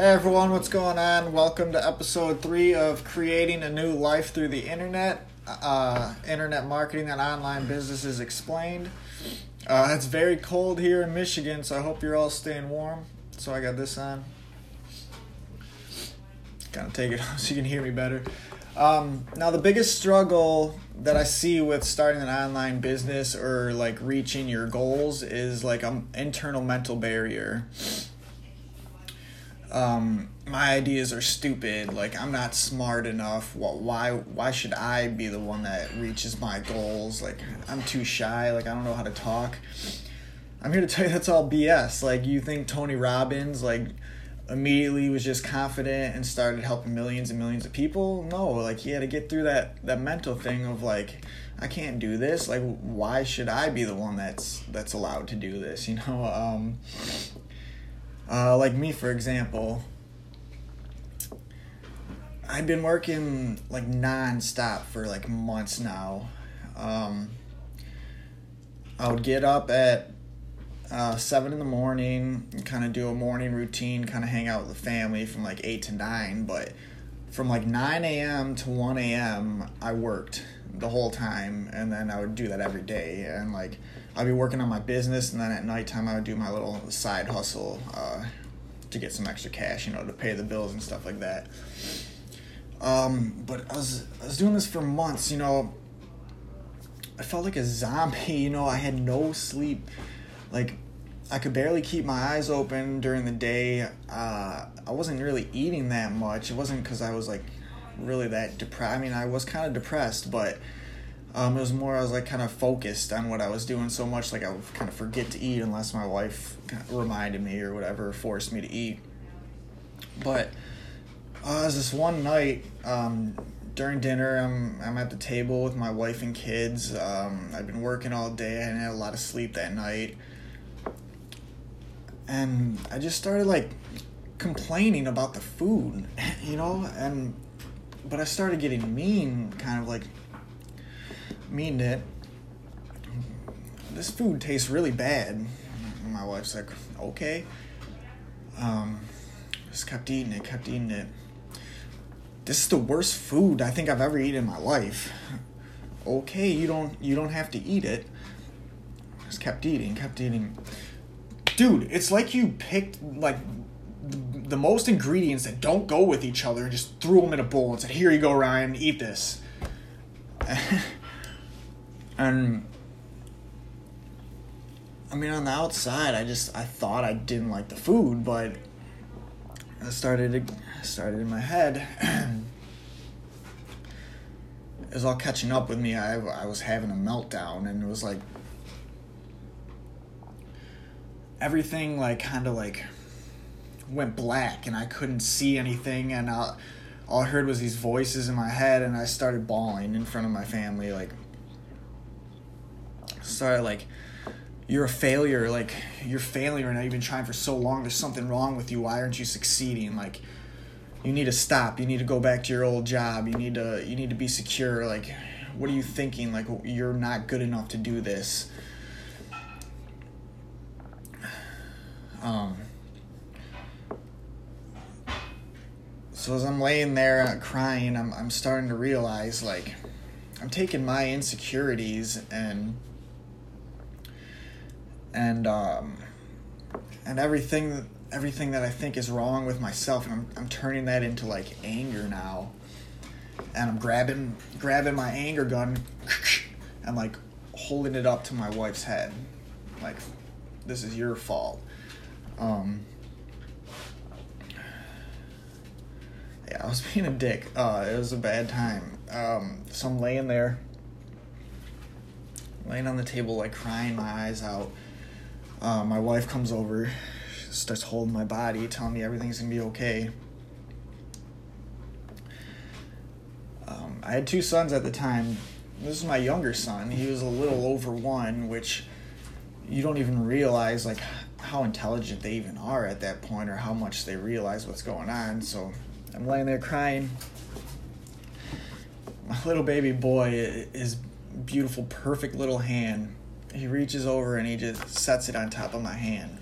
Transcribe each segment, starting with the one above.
Hey everyone, what's going on? Welcome to episode three of Creating a New Life Through the Internet, uh, Internet Marketing and Online Businesses Explained. Uh, it's very cold here in Michigan, so I hope you're all staying warm. So I got this on. Kind of take it off so you can hear me better. Um, now, the biggest struggle that I see with starting an online business or like reaching your goals is like an internal mental barrier um, my ideas are stupid. Like I'm not smart enough. Why? Why should I be the one that reaches my goals? Like I'm too shy. Like I don't know how to talk. I'm here to tell you that's all BS. Like you think Tony Robbins like immediately was just confident and started helping millions and millions of people? No, like he had to get through that that mental thing of like I can't do this. Like why should I be the one that's that's allowed to do this? You know. Um, uh, like me, for example, I've been working like non-stop for like months now. Um, I would get up at uh, seven in the morning, and kind of do a morning routine, kind of hang out with the family from like eight to nine. But from like nine a.m. to one a.m., I worked the whole time, and then I would do that every day. And like I'd be working on my business, and then at nighttime I would do my little side hustle uh, to get some extra cash, you know, to pay the bills and stuff like that. Um, but I was I was doing this for months, you know. I felt like a zombie, you know. I had no sleep, like I could barely keep my eyes open during the day. Uh, I wasn't really eating that much. It wasn't because I was like really that depressed. I mean, I was kind of depressed, but um, it was more I was like kind of focused on what I was doing so much, like I would kind of forget to eat unless my wife reminded me or whatever, forced me to eat. But uh, was this one night um, during dinner, I'm I'm at the table with my wife and kids. Um, I've been working all day. I have a lot of sleep that night, and I just started like complaining about the food, you know, and but I started getting mean, kind of like mean it. This food tastes really bad. My wife's like, okay. Um, just kept eating it, kept eating it. This is the worst food I think I've ever eaten in my life. Okay, you don't you don't have to eat it. Just kept eating, kept eating. Dude, it's like you picked like the most ingredients that don't go with each other and just threw them in a bowl and said, "Here you go, Ryan, eat this." and I mean, on the outside, I just I thought I didn't like the food, but it started it started in my head. it was all catching up with me. I I was having a meltdown, and it was like everything like kind of like went black, and I couldn't see anything, and I, all I heard was these voices in my head, and I started bawling in front of my family, like started like you're a failure like you're failing right now you've been trying for so long. There's something wrong with you. Why aren't you succeeding? Like you need to stop. You need to go back to your old job. You need to you need to be secure. Like what are you thinking? Like you're not good enough to do this. Um so as i'm laying there crying i'm, I'm starting to realize like i'm taking my insecurities and and um, and everything everything that I think is wrong with myself, and I'm I'm turning that into like anger now, and I'm grabbing grabbing my anger gun, and like holding it up to my wife's head, like this is your fault. Um, yeah, I was being a dick. Uh, it was a bad time. Um, so I'm laying there, laying on the table, like crying my eyes out uh, my wife comes over, starts holding my body, telling me everything's gonna be okay. Um, I had two sons at the time. This is my younger son. He was a little over one, which you don't even realize like how intelligent they even are at that point, or how much they realize what's going on. So I'm laying there crying. My little baby boy is beautiful, perfect little hand he reaches over and he just sets it on top of my hand.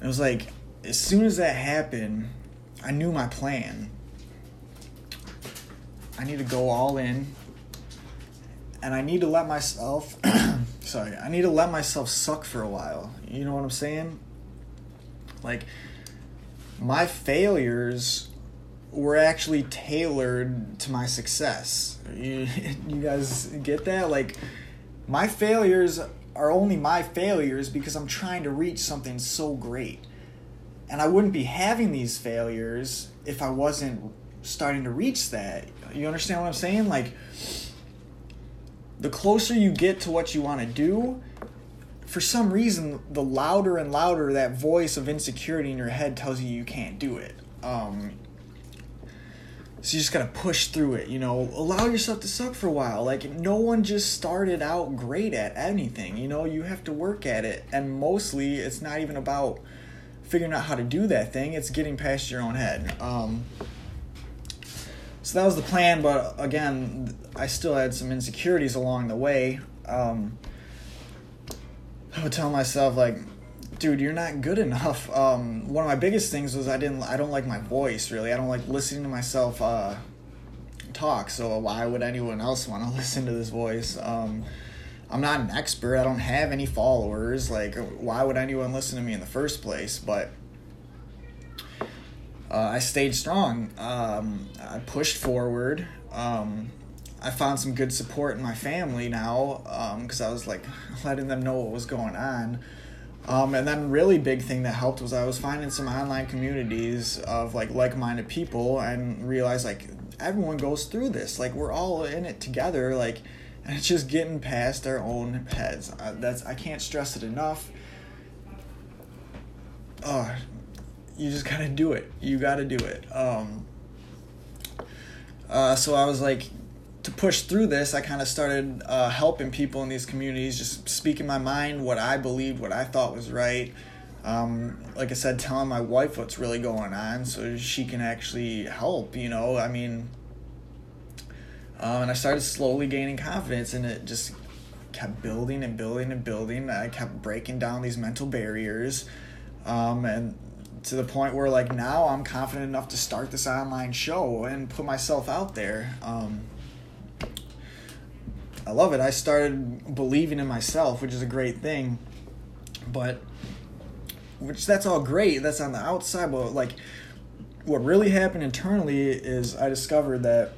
it was like as soon as that happened, I knew my plan. I need to go all in and I need to let myself sorry, I need to let myself suck for a while. You know what I'm saying? Like my failures were actually tailored to my success. You, you guys get that? Like my failures are only my failures because I'm trying to reach something so great. And I wouldn't be having these failures if I wasn't starting to reach that. You understand what I'm saying? Like the closer you get to what you want to do, for some reason, the louder and louder that voice of insecurity in your head tells you you can't do it. Um, so you just gotta push through it, you know. Allow yourself to suck for a while. Like no one just started out great at anything, you know. You have to work at it, and mostly it's not even about figuring out how to do that thing. It's getting past your own head. Um, so that was the plan, but again, I still had some insecurities along the way. Um, I would tell myself like, dude, you're not good enough. Um, one of my biggest things was I didn't, I don't like my voice really. I don't like listening to myself uh, talk. So why would anyone else want to listen to this voice? Um, I'm not an expert. I don't have any followers. Like, why would anyone listen to me in the first place? But uh, I stayed strong. Um, I pushed forward. Um, I found some good support in my family now because um, I was like letting them know what was going on. Um, and then really big thing that helped was I was finding some online communities of like like-minded people and realized like everyone goes through this. Like we're all in it together. Like and it's just getting past our own heads. Uh, that's I can't stress it enough. Oh, you just gotta do it. You gotta do it. Um, uh, so I was like, push through this, I kind of started uh, helping people in these communities, just speaking my mind, what I believed, what I thought was right. Um, like I said, telling my wife what's really going on so she can actually help, you know. I mean, um, and I started slowly gaining confidence, and it just kept building and building and building. I kept breaking down these mental barriers. Um, and to the point where, like, now I'm confident enough to start this online show and put myself out there. Um, I love it. I started believing in myself, which is a great thing. But which that's all great. That's on the outside, but like what really happened internally is I discovered that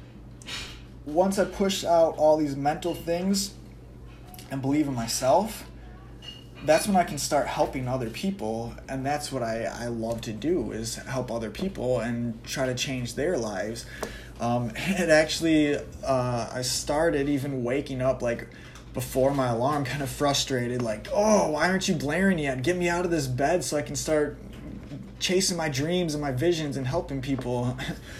once I pushed out all these mental things and believe in myself, that's when I can start helping other people and that's what I, I love to do is help other people and try to change their lives um, it actually, uh, I started even waking up like before my alarm, kind of frustrated, like, oh, why aren't you blaring yet? Get me out of this bed so I can start chasing my dreams and my visions and helping people.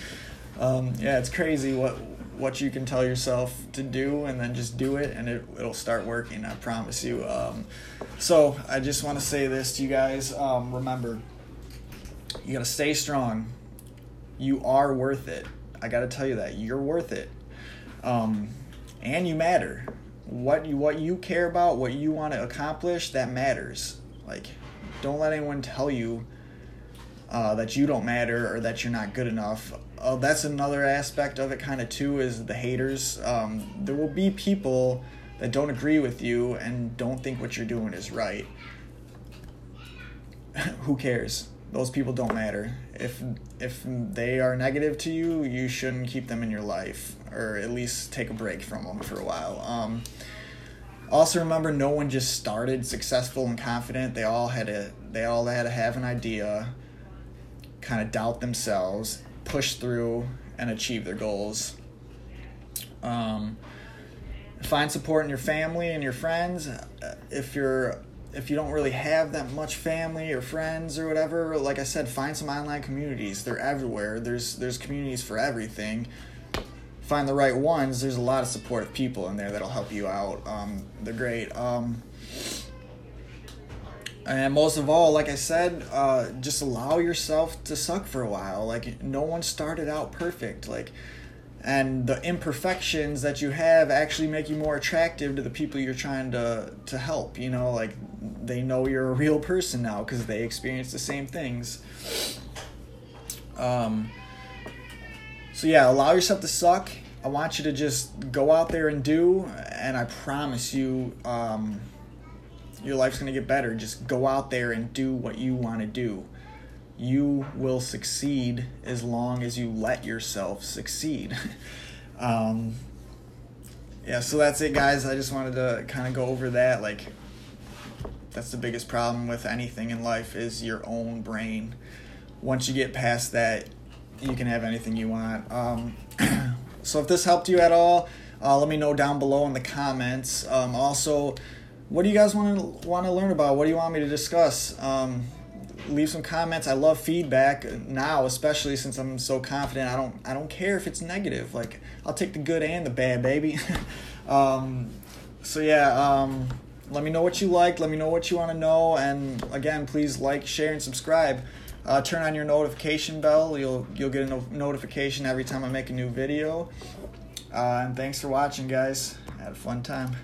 um, yeah, it's crazy what what you can tell yourself to do and then just do it and it, it'll start working i promise you. Um, so i just want to say this to you guys um, remember you got to stay strong. You are worth it. I got to tell you that. You're worth it, um, and you matter. What you what you care about, what you want to accomplish, that matters. Like, don't let anyone tell you uh, that you don't matter or that you're not good enough. Uh, that's another aspect of it, kind of too, is the haters. Um, there will be people that don't agree with you and don't think what you're doing is right. Who cares? those people don't matter. If if they are negative to you, you shouldn't keep them in your life, or at least take a break from them for a while. Um, also, remember, no one just started successful and confident. They all had to they all had to have an idea, kind of doubt themselves, push through, and achieve their goals. Um, find support in your family and your friends. If you're if you don't really have that much family or friends or whatever, like I said, find some online communities. They're everywhere. There's there's communities for everything. Find the right ones. There's a lot of supportive people in there that'll help you out. Um, they're great. Um, and most of all, like I said, uh, just allow yourself to suck for a while. Like no one started out perfect. Like and the imperfections that you have actually make you more attractive to the people you're trying to to help you know like they know you're a real person now because they experience the same things. Um, so yeah, allow yourself to suck. I want you to just go out there and do, and I promise you, um, your life's gonna get better. Just go out there and do what you want to do. You will succeed as long as you let yourself succeed. um, yeah, so that's it, guys. I just wanted to kind of go over that. Like, that's the biggest problem with anything in life is your own brain. Once you get past that, you can have anything you want. Um, so if this helped you at all, uh, let me know down below in the comments. Um, also, what do you guys want to want to learn about? What do you want me to discuss? Um, leave some comments. I love feedback now, especially since I'm so confident. I don't I don't care if it's negative. Like I'll take the good and the bad, baby. um, so yeah, um, let me know what you like. Let me know what you want to know, and again, please like, share, and subscribe. Uh, turn on your notification bell. You'll you'll get a no- notification every time I make a new video. Uh, and thanks for watching, guys. had a fun time.